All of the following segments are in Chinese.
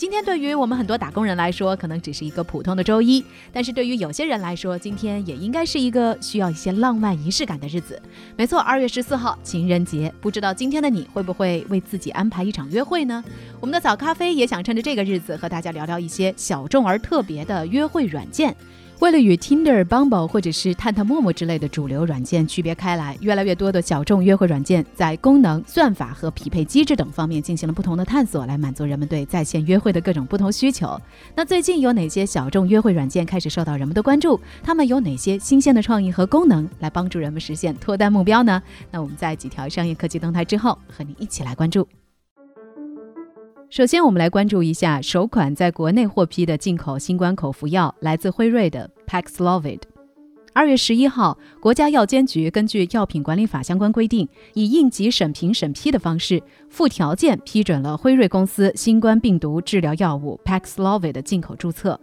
今天对于我们很多打工人来说，可能只是一个普通的周一，但是对于有些人来说，今天也应该是一个需要一些浪漫仪式感的日子。没错，二月十四号情人节，不知道今天的你会不会为自己安排一场约会呢？我们的早咖啡也想趁着这个日子和大家聊聊一些小众而特别的约会软件。为了与 Tinder、Bumble 或者是探探、陌陌之类的主流软件区别开来，越来越多的小众约会软件在功能、算法和匹配机制等方面进行了不同的探索，来满足人们对在线约会的各种不同需求。那最近有哪些小众约会软件开始受到人们的关注？他们有哪些新鲜的创意和功能来帮助人们实现脱单目标呢？那我们在几条商业科技动态之后，和你一起来关注。首先，我们来关注一下首款在国内获批的进口新冠口服药，来自辉瑞的 Paxlovid。二月十一号，国家药监局根据《药品管理法》相关规定，以应急审评审批的方式，附条件批准了辉瑞公司新冠病毒治疗药物 Paxlovid 的进口注册。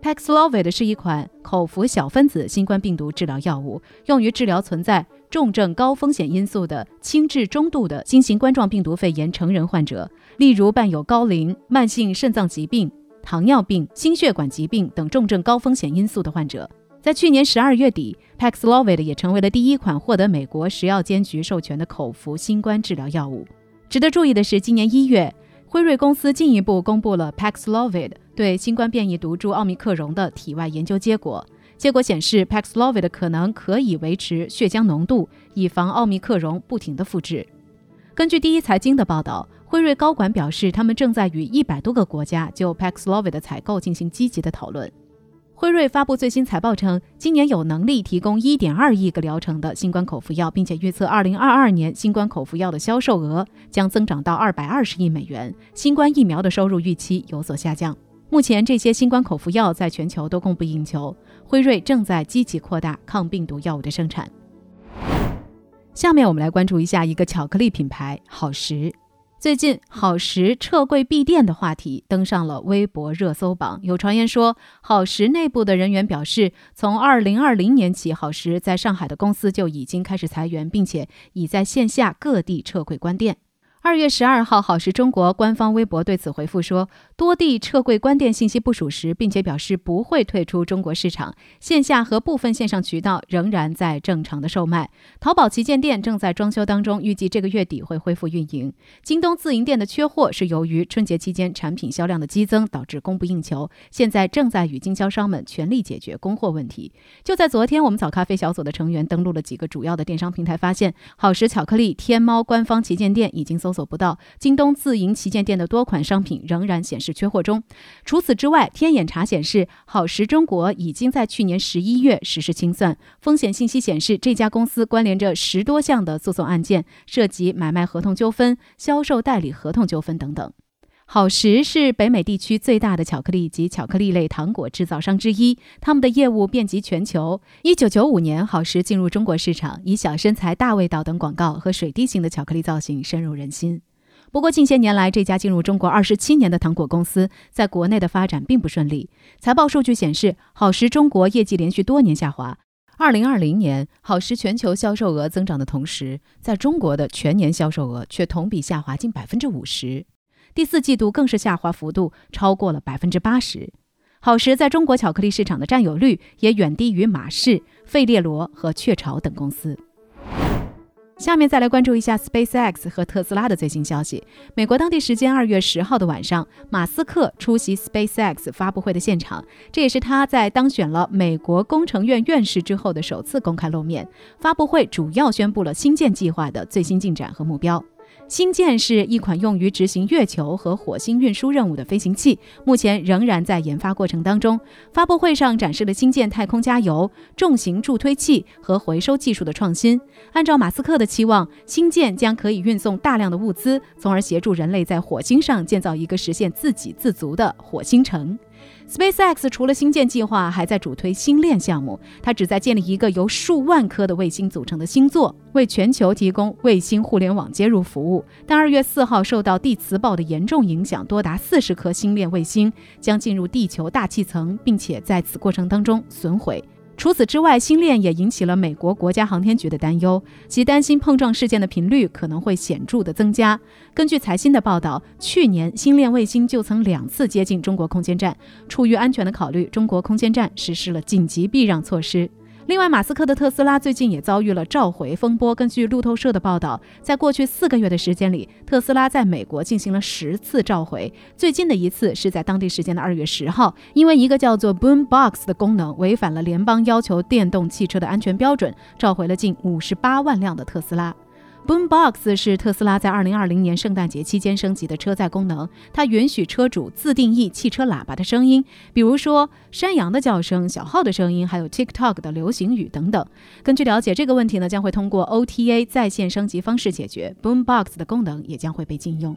Paxlovid 是一款口服小分子新冠病毒治疗药物，用于治疗存在重症高风险因素的轻至中度的新型冠状病毒肺炎成人患者。例如，伴有高龄、慢性肾脏疾病、糖尿病、心血管疾病等重症高风险因素的患者，在去年十二月底，Paxlovid 也成为了第一款获得美国食药监局授权的口服新冠治疗药物。值得注意的是，今年一月，辉瑞公司进一步公布了 Paxlovid 对新冠变异毒株奥密克戎的体外研究结果。结果显示，Paxlovid 可能可以维持血浆浓度，以防奥密克戎不停的复制。根据第一财经的报道。辉瑞高管表示，他们正在与一百多个国家就 Paxlovid 的采购进行积极的讨论。辉瑞发布最新财报称，今年有能力提供1.2亿个疗程的新冠口服药，并且预测2022年新冠口服药的销售额将增长到220亿美元。新冠疫苗的收入预期有所下降。目前，这些新冠口服药在全球都供不应求。辉瑞正在积极扩大抗病毒药物的生产。下面我们来关注一下一个巧克力品牌好时。最近，好时撤柜闭店的话题登上了微博热搜榜。有传言说，好时内部的人员表示，从二零二零年起，好时在上海的公司就已经开始裁员，并且已在线下各地撤柜关店。二月十二号，好时中国官方微博对此回复说，多地撤柜关店信息不属实，并且表示不会退出中国市场，线下和部分线上渠道仍然在正常的售卖。淘宝旗舰店正在装修当中，预计这个月底会恢复运营。京东自营店的缺货是由于春节期间产品销量的激增导致供不应求，现在正在与经销商们全力解决供货问题。就在昨天，我们早咖啡小组的成员登录了几个主要的电商平台，发现好时巧克力天猫官方旗舰店已经搜。搜不到，京东自营旗舰店的多款商品仍然显示缺货中。除此之外，天眼查显示，好时中国已经在去年十一月实施清算。风险信息显示，这家公司关联着十多项的诉讼案件，涉及买卖合同纠纷、销售代理合同纠纷等等。好时是北美地区最大的巧克力及巧克力类糖果制造商之一，他们的业务遍及全球。一九九五年，好时进入中国市场，以小身材、大味道等广告和水滴形的巧克力造型深入人心。不过，近些年来，这家进入中国二十七年的糖果公司在国内的发展并不顺利。财报数据显示，好时中国业绩连续多年下滑。二零二零年，好时全球销售额增长的同时，在中国的全年销售额却同比下滑近百分之五十。第四季度更是下滑幅度超过了百分之八十，好时在中国巧克力市场的占有率也远低于马氏、费列罗和雀巢等公司。下面再来关注一下 SpaceX 和特斯拉的最新消息。美国当地时间二月十号的晚上，马斯克出席 SpaceX 发布会的现场，这也是他在当选了美国工程院院士之后的首次公开露面。发布会主要宣布了星舰计划的最新进展和目标。星舰是一款用于执行月球和火星运输任务的飞行器，目前仍然在研发过程当中。发布会上展示了星舰太空加油、重型助推器和回收技术的创新。按照马斯克的期望，星舰将可以运送大量的物资，从而协助人类在火星上建造一个实现自给自足的火星城。SpaceX 除了星舰计划，还在主推星链项目。它旨在建立一个由数万颗的卫星组成的星座，为全球提供卫星互联网接入服务。但二月四号受到地磁暴的严重影响，多达四十颗星链卫星将进入地球大气层，并且在此过程当中损毁。除此之外，星链也引起了美国国家航天局的担忧，其担心碰撞事件的频率可能会显著的增加。根据财新的报道，去年星链卫星就曾两次接近中国空间站，出于安全的考虑，中国空间站实施了紧急避让措施。另外，马斯克的特斯拉最近也遭遇了召回风波。根据路透社的报道，在过去四个月的时间里，特斯拉在美国进行了十次召回。最近的一次是在当地时间的二月十号，因为一个叫做 Boombox 的功能违反了联邦要求电动汽车的安全标准，召回了近五十八万辆的特斯拉。Boombox 是特斯拉在2020年圣诞节期间升级的车载功能，它允许车主自定义汽车喇叭的声音，比如说山羊的叫声、小号的声音，还有 TikTok 的流行语等等。根据了解，这个问题呢将会通过 OTA 在线升级方式解决，Boombox 的功能也将会被禁用。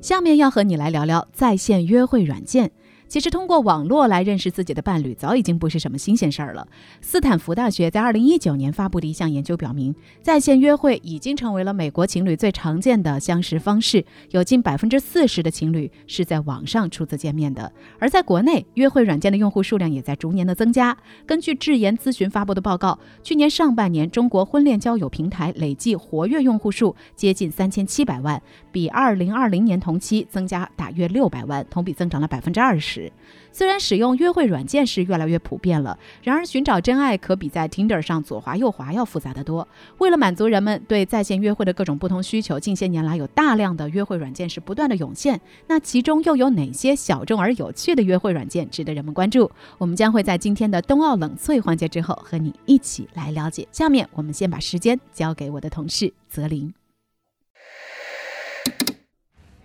下面要和你来聊聊在线约会软件。其实，通过网络来认识自己的伴侣，早已经不是什么新鲜事儿了。斯坦福大学在二零一九年发布的一项研究表明，在线约会已经成为了美国情侣最常见的相识方式，有近百分之四十的情侣是在网上初次见面的。而在国内，约会软件的用户数量也在逐年的增加。根据智研咨询发布的报告，去年上半年，中国婚恋交友平台累计活跃用户数接近三千七百万，比二零二零年同期增加大约六百万，同比增长了百分之二十。虽然使用约会软件是越来越普遍了，然而寻找真爱可比在 Tinder 上左滑右滑要复杂得多。为了满足人们对在线约会的各种不同需求，近些年来有大量的约会软件是不断的涌现。那其中又有哪些小众而有趣的约会软件值得人们关注？我们将会在今天的冬奥冷萃环节之后和你一起来了解。下面我们先把时间交给我的同事泽林。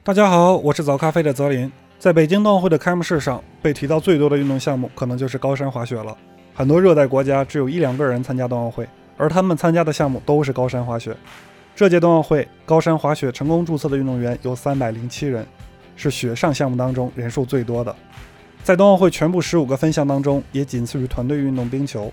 大家好，我是早咖啡的泽林。在北京冬奥会的开幕式上，被提到最多的运动项目可能就是高山滑雪了。很多热带国家只有一两个人参加冬奥会，而他们参加的项目都是高山滑雪。这届冬奥会高山滑雪成功注册的运动员有三百零七人，是雪上项目当中人数最多的。在冬奥会全部十五个分项当中，也仅次于团队运动冰球。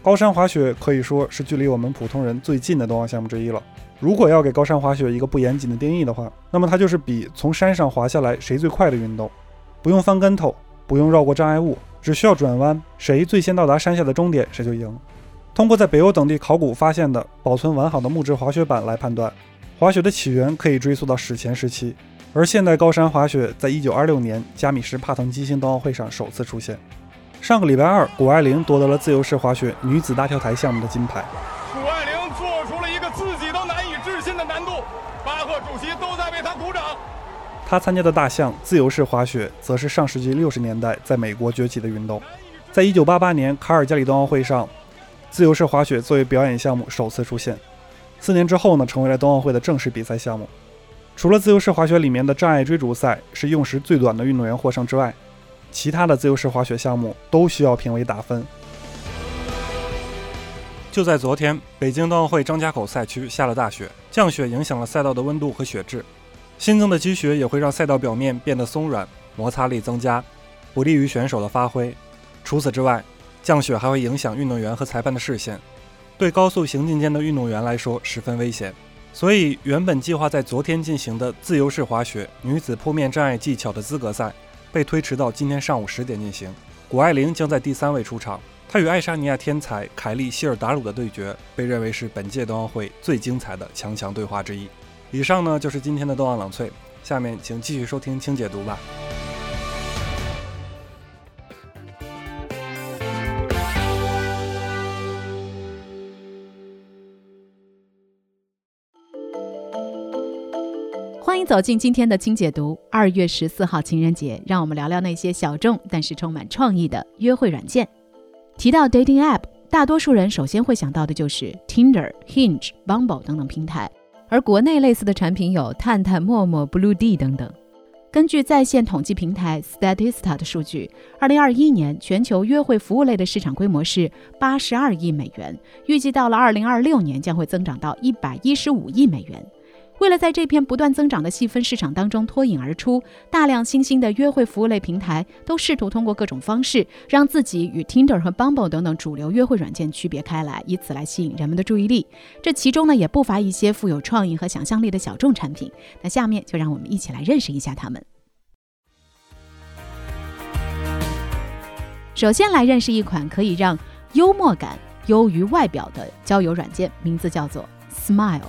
高山滑雪可以说是距离我们普通人最近的冬奥项目之一了。如果要给高山滑雪一个不严谨的定义的话，那么它就是比从山上滑下来谁最快的运动，不用翻跟头，不用绕过障碍物，只需要转弯，谁最先到达山下的终点，谁就赢。通过在北欧等地考古发现的保存完好的木质滑雪板来判断，滑雪的起源可以追溯到史前时期，而现代高山滑雪在一九二六年加米什帕腾基星冬奥会上首次出现。上个礼拜二，谷爱凌夺得了自由式滑雪女子大跳台项目的金牌。自己都难以置信的难度，巴赫主席都在为他鼓掌。他参加的大象自由式滑雪，则是上世纪六十年代在美国崛起的运动。在一九八八年卡尔加里冬奥会上，自由式滑雪作为表演项目首次出现。四年之后呢，成为了冬奥会的正式比赛项目。除了自由式滑雪里面的障碍追逐赛是用时最短的运动员获胜之外，其他的自由式滑雪项目都需要评委打分。就在昨天，北京冬奥会张家口赛区下了大雪，降雪影响了赛道的温度和雪质。新增的积雪也会让赛道表面变得松软，摩擦力增加，不利于选手的发挥。除此之外，降雪还会影响运动员和裁判的视线，对高速行进间的运动员来说十分危险。所以，原本计划在昨天进行的自由式滑雪女子坡面障碍技巧的资格赛被推迟到今天上午十点进行。谷爱凌将在第三位出场，他与爱沙尼亚天才凯利希尔达鲁的对决被认为是本届冬奥会最精彩的强强对话之一。以上呢就是今天的冬奥冷萃，下面请继续收听轻解读吧。欢迎走进今天的轻解读。二月十四号情人节，让我们聊聊那些小众但是充满创意的约会软件。提到 dating app，大多数人首先会想到的就是 Tinder、Hinge、Bumble 等等平台。而国内类似的产品有探探、陌陌、Blue D 等等。根据在线统计平台 Statista 的数据，二零二一年全球约会服务类的市场规模是八十二亿美元，预计到了二零二六年将会增长到一百一十五亿美元。为了在这片不断增长的细分市场当中脱颖而出，大量新兴的约会服务类平台都试图通过各种方式，让自己与 Tinder 和 Bumble 等等主流约会软件区别开来，以此来吸引人们的注意力。这其中呢，也不乏一些富有创意和想象力的小众产品。那下面就让我们一起来认识一下它们。首先来认识一款可以让幽默感优于外表的交友软件，名字叫做 Smile。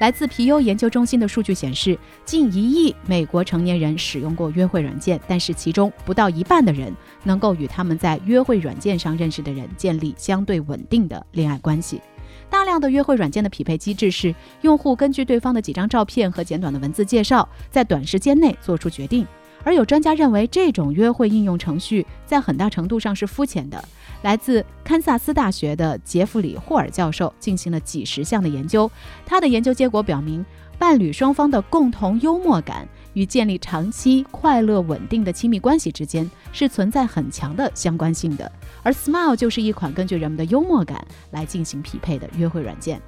来自皮尤研究中心的数据显示，近一亿美国成年人使用过约会软件，但是其中不到一半的人能够与他们在约会软件上认识的人建立相对稳定的恋爱关系。大量的约会软件的匹配机制是，用户根据对方的几张照片和简短的文字介绍，在短时间内做出决定。而有专家认为，这种约会应用程序在很大程度上是肤浅的。来自堪萨斯大学的杰弗里·霍尔教授进行了几十项的研究，他的研究结果表明，伴侣双方的共同幽默感与建立长期快乐稳定的亲密关系之间是存在很强的相关性的。而 Smile 就是一款根据人们的幽默感来进行匹配的约会软件。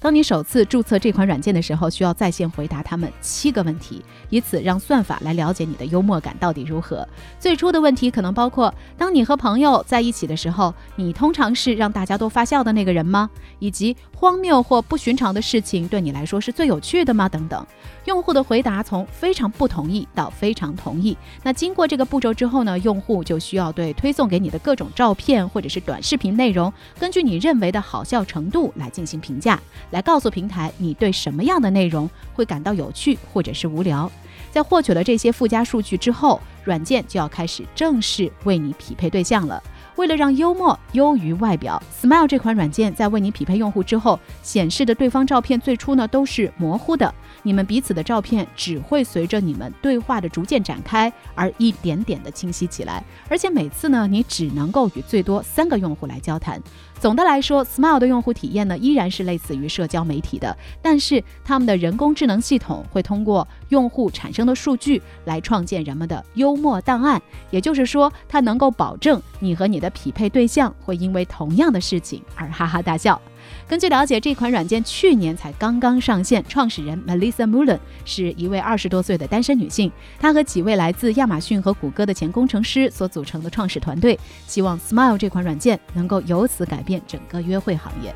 当你首次注册这款软件的时候，需要在线回答他们七个问题，以此让算法来了解你的幽默感到底如何。最初的问题可能包括：当你和朋友在一起的时候，你通常是让大家都发笑的那个人吗？以及荒谬或不寻常的事情对你来说是最有趣的吗？等等。用户的回答从非常不同意到非常同意。那经过这个步骤之后呢，用户就需要对推送给你的各种照片或者是短视频内容，根据你认为的好笑程度来进行评价。来告诉平台，你对什么样的内容会感到有趣或者是无聊。在获取了这些附加数据之后，软件就要开始正式为你匹配对象了。为了让幽默优于外表，Smile 这款软件在为你匹配用户之后，显示的对方照片最初呢都是模糊的，你们彼此的照片只会随着你们对话的逐渐展开而一点点的清晰起来，而且每次呢你只能够与最多三个用户来交谈。总的来说，Smile 的用户体验呢依然是类似于社交媒体的，但是他们的人工智能系统会通过用户产生的数据来创建人们的幽默档案，也就是说，它能够保证你和你的匹配对象会因为同样的事情而哈哈大笑。根据了解，这款软件去年才刚刚上线。创始人 Melissa Mullen 是一位二十多岁的单身女性，她和几位来自亚马逊和谷歌的前工程师所组成的创始团队，希望 Smile 这款软件能够由此改变整个约会行业。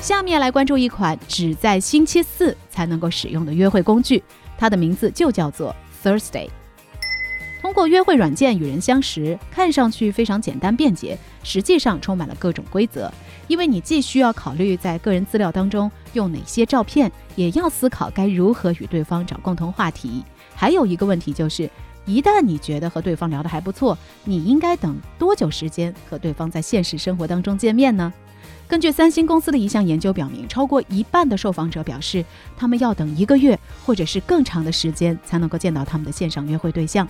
下面来关注一款只在星期四才能够使用的约会工具，它的名字就叫做 Thursday。通过约会软件与人相识，看上去非常简单便捷，实际上充满了各种规则。因为你既需要考虑在个人资料当中用哪些照片，也要思考该如何与对方找共同话题。还有一个问题就是，一旦你觉得和对方聊得还不错，你应该等多久时间和对方在现实生活当中见面呢？根据三星公司的一项研究表明，超过一半的受访者表示，他们要等一个月或者是更长的时间才能够见到他们的线上约会对象。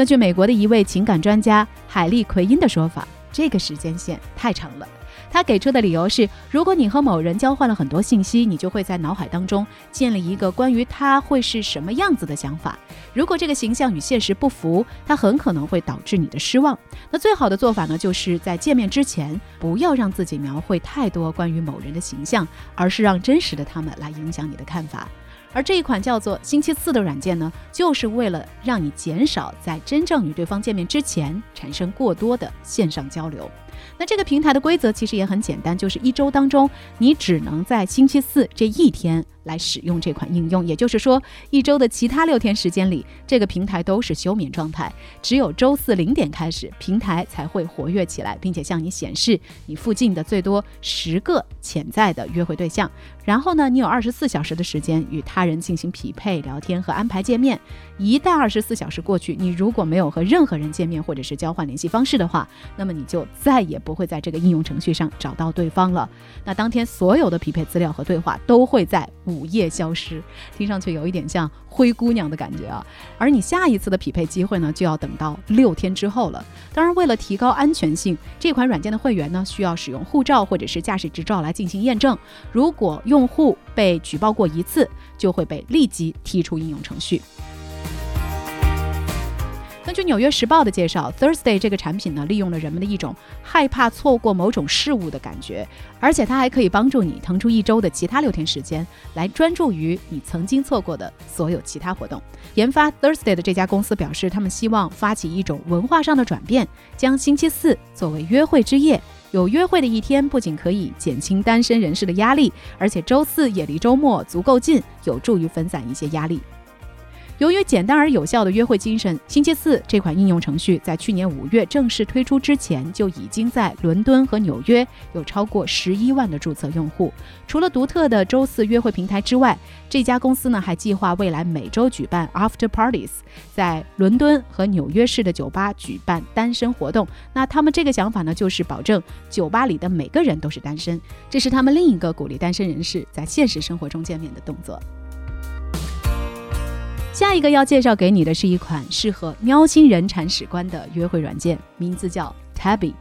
根据美国的一位情感专家海莉奎因的说法，这个时间线太长了。他给出的理由是：如果你和某人交换了很多信息，你就会在脑海当中建立一个关于他会是什么样子的想法。如果这个形象与现实不符，他很可能会导致你的失望。那最好的做法呢，就是在见面之前，不要让自己描绘太多关于某人的形象，而是让真实的他们来影响你的看法。而这一款叫做“星期四”的软件呢，就是为了让你减少在真正与对方见面之前产生过多的线上交流。那这个平台的规则其实也很简单，就是一周当中你只能在星期四这一天。来使用这款应用，也就是说，一周的其他六天时间里，这个平台都是休眠状态。只有周四零点开始，平台才会活跃起来，并且向你显示你附近的最多十个潜在的约会对象。然后呢，你有二十四小时的时间与他人进行匹配、聊天和安排见面。一旦二十四小时过去，你如果没有和任何人见面或者是交换联系方式的话，那么你就再也也不会在这个应用程序上找到对方了。那当天所有的匹配资料和对话都会在。午夜消失，听上去有一点像灰姑娘的感觉啊。而你下一次的匹配机会呢，就要等到六天之后了。当然，为了提高安全性，这款软件的会员呢，需要使用护照或者是驾驶执照来进行验证。如果用户被举报过一次，就会被立即踢出应用程序。根据《纽约时报》的介绍，Thursday 这个产品呢，利用了人们的一种害怕错过某种事物的感觉，而且它还可以帮助你腾出一周的其他六天时间，来专注于你曾经错过的所有其他活动。研发 Thursday 的这家公司表示，他们希望发起一种文化上的转变，将星期四作为约会之夜。有约会的一天，不仅可以减轻单身人士的压力，而且周四也离周末足够近，有助于分散一些压力。由于简单而有效的约会精神，星期四这款应用程序在去年五月正式推出之前，就已经在伦敦和纽约有超过十一万的注册用户。除了独特的周四约会平台之外，这家公司呢还计划未来每周举办 After Parties，在伦敦和纽约市的酒吧举办单身活动。那他们这个想法呢，就是保证酒吧里的每个人都是单身，这是他们另一个鼓励单身人士在现实生活中见面的动作。下一个要介绍给你的是一款适合喵星人铲屎官的约会软件，名字叫 Tabby。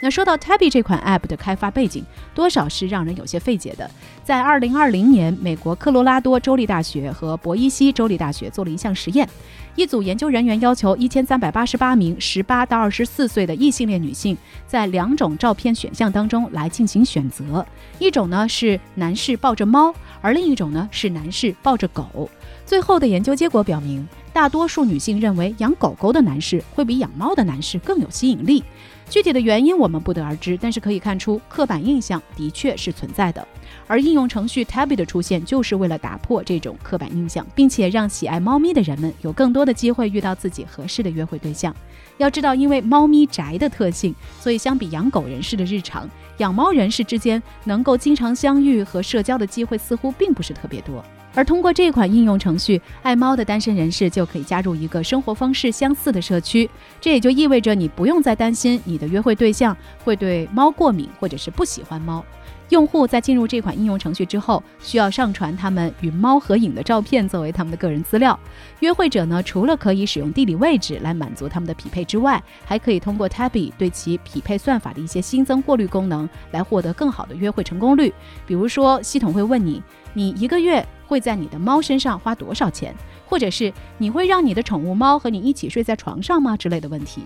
那说到 Tabby 这款 App 的开发背景，多少是让人有些费解的。在2020年，美国科罗拉多州立大学和博伊西州立大学做了一项实验，一组研究人员要求1388名18到24岁的异性恋女性，在两种照片选项当中来进行选择，一种呢是男士抱着猫，而另一种呢是男士抱着狗。最后的研究结果表明，大多数女性认为养狗狗的男士会比养猫的男士更有吸引力。具体的原因我们不得而知，但是可以看出刻板印象的确是存在的。而应用程序 Tabby 的出现，就是为了打破这种刻板印象，并且让喜爱猫咪的人们有更多的机会遇到自己合适的约会对象。要知道，因为猫咪宅的特性，所以相比养狗人士的日常，养猫人士之间能够经常相遇和社交的机会似乎并不是特别多。而通过这款应用程序，爱猫的单身人士就可以加入一个生活方式相似的社区。这也就意味着你不用再担心你的约会对象会对猫过敏，或者是不喜欢猫。用户在进入这款应用程序之后，需要上传他们与猫合影的照片作为他们的个人资料。约会者呢，除了可以使用地理位置来满足他们的匹配之外，还可以通过 Tabby 对其匹配算法的一些新增过滤功能来获得更好的约会成功率。比如说，系统会问你，你一个月会在你的猫身上花多少钱，或者是你会让你的宠物猫和你一起睡在床上吗之类的问题。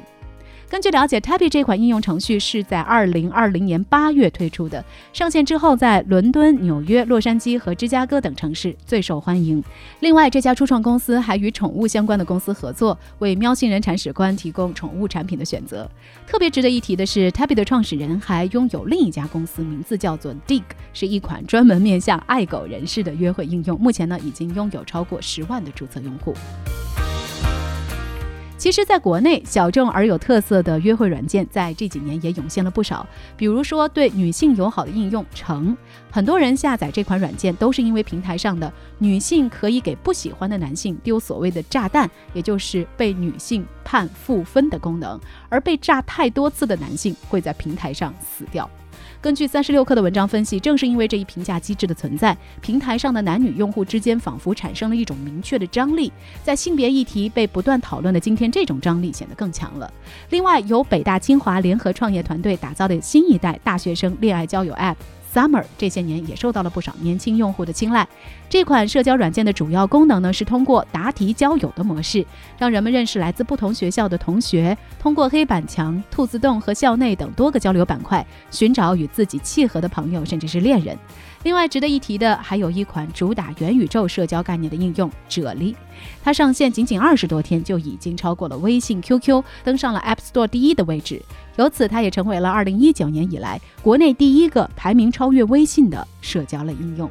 根据了解，Tabby 这款应用程序是在2020年8月推出的，上线之后在伦敦、纽约、洛杉矶和芝加哥等城市最受欢迎。另外，这家初创公司还与宠物相关的公司合作，为喵星人铲屎官提供宠物产品的选择。特别值得一提的是，Tabby 的创始人还拥有另一家公司，名字叫做 Dig，是一款专门面向爱狗人士的约会应用。目前呢，已经拥有超过十万的注册用户。其实，在国内，小众而有特色的约会软件在这几年也涌现了不少。比如说，对女性友好的应用“成”，很多人下载这款软件都是因为平台上的女性可以给不喜欢的男性丢所谓的炸弹，也就是被女性判负分的功能，而被炸太多次的男性会在平台上死掉。根据三十六氪的文章分析，正是因为这一评价机制的存在，平台上的男女用户之间仿佛产生了一种明确的张力。在性别议题被不断讨论的今天，这种张力显得更强了。另外，由北大清华联合创业团队打造的新一代大学生恋爱交友 App。Summer 这些年也受到了不少年轻用户的青睐。这款社交软件的主要功能呢，是通过答题交友的模式，让人们认识来自不同学校的同学，通过黑板墙、兔子洞和校内等多个交流板块，寻找与自己契合的朋友，甚至是恋人。另外值得一提的，还有一款主打元宇宙社交概念的应用——啫喱。它上线仅仅二十多天，就已经超过了微信、QQ，登上了 App Store 第一的位置。由此，它也成为了二零一九年以来国内第一个排名超越微信的社交类应用。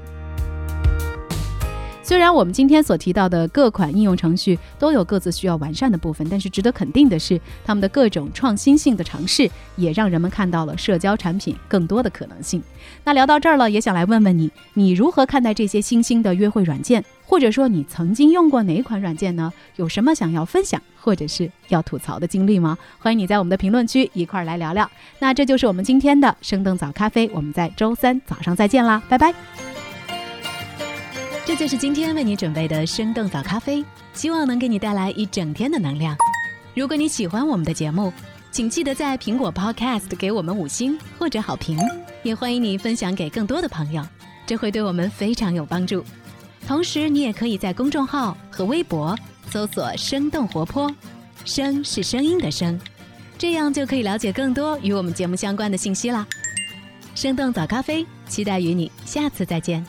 虽然我们今天所提到的各款应用程序都有各自需要完善的部分，但是值得肯定的是，他们的各种创新性的尝试也让人们看到了社交产品更多的可能性。那聊到这儿了，也想来问问你，你如何看待这些新兴的约会软件？或者说你曾经用过哪款软件呢？有什么想要分享或者是要吐槽的经历吗？欢迎你在我们的评论区一块儿来聊聊。那这就是我们今天的生动早咖啡，我们在周三早上再见啦，拜拜。这就是今天为你准备的生动早咖啡，希望能给你带来一整天的能量。如果你喜欢我们的节目，请记得在苹果 Podcast 给我们五星或者好评，也欢迎你分享给更多的朋友，这会对我们非常有帮助。同时，你也可以在公众号和微博搜索“生动活泼”，声是声音的声，这样就可以了解更多与我们节目相关的信息啦。生动早咖啡，期待与你下次再见。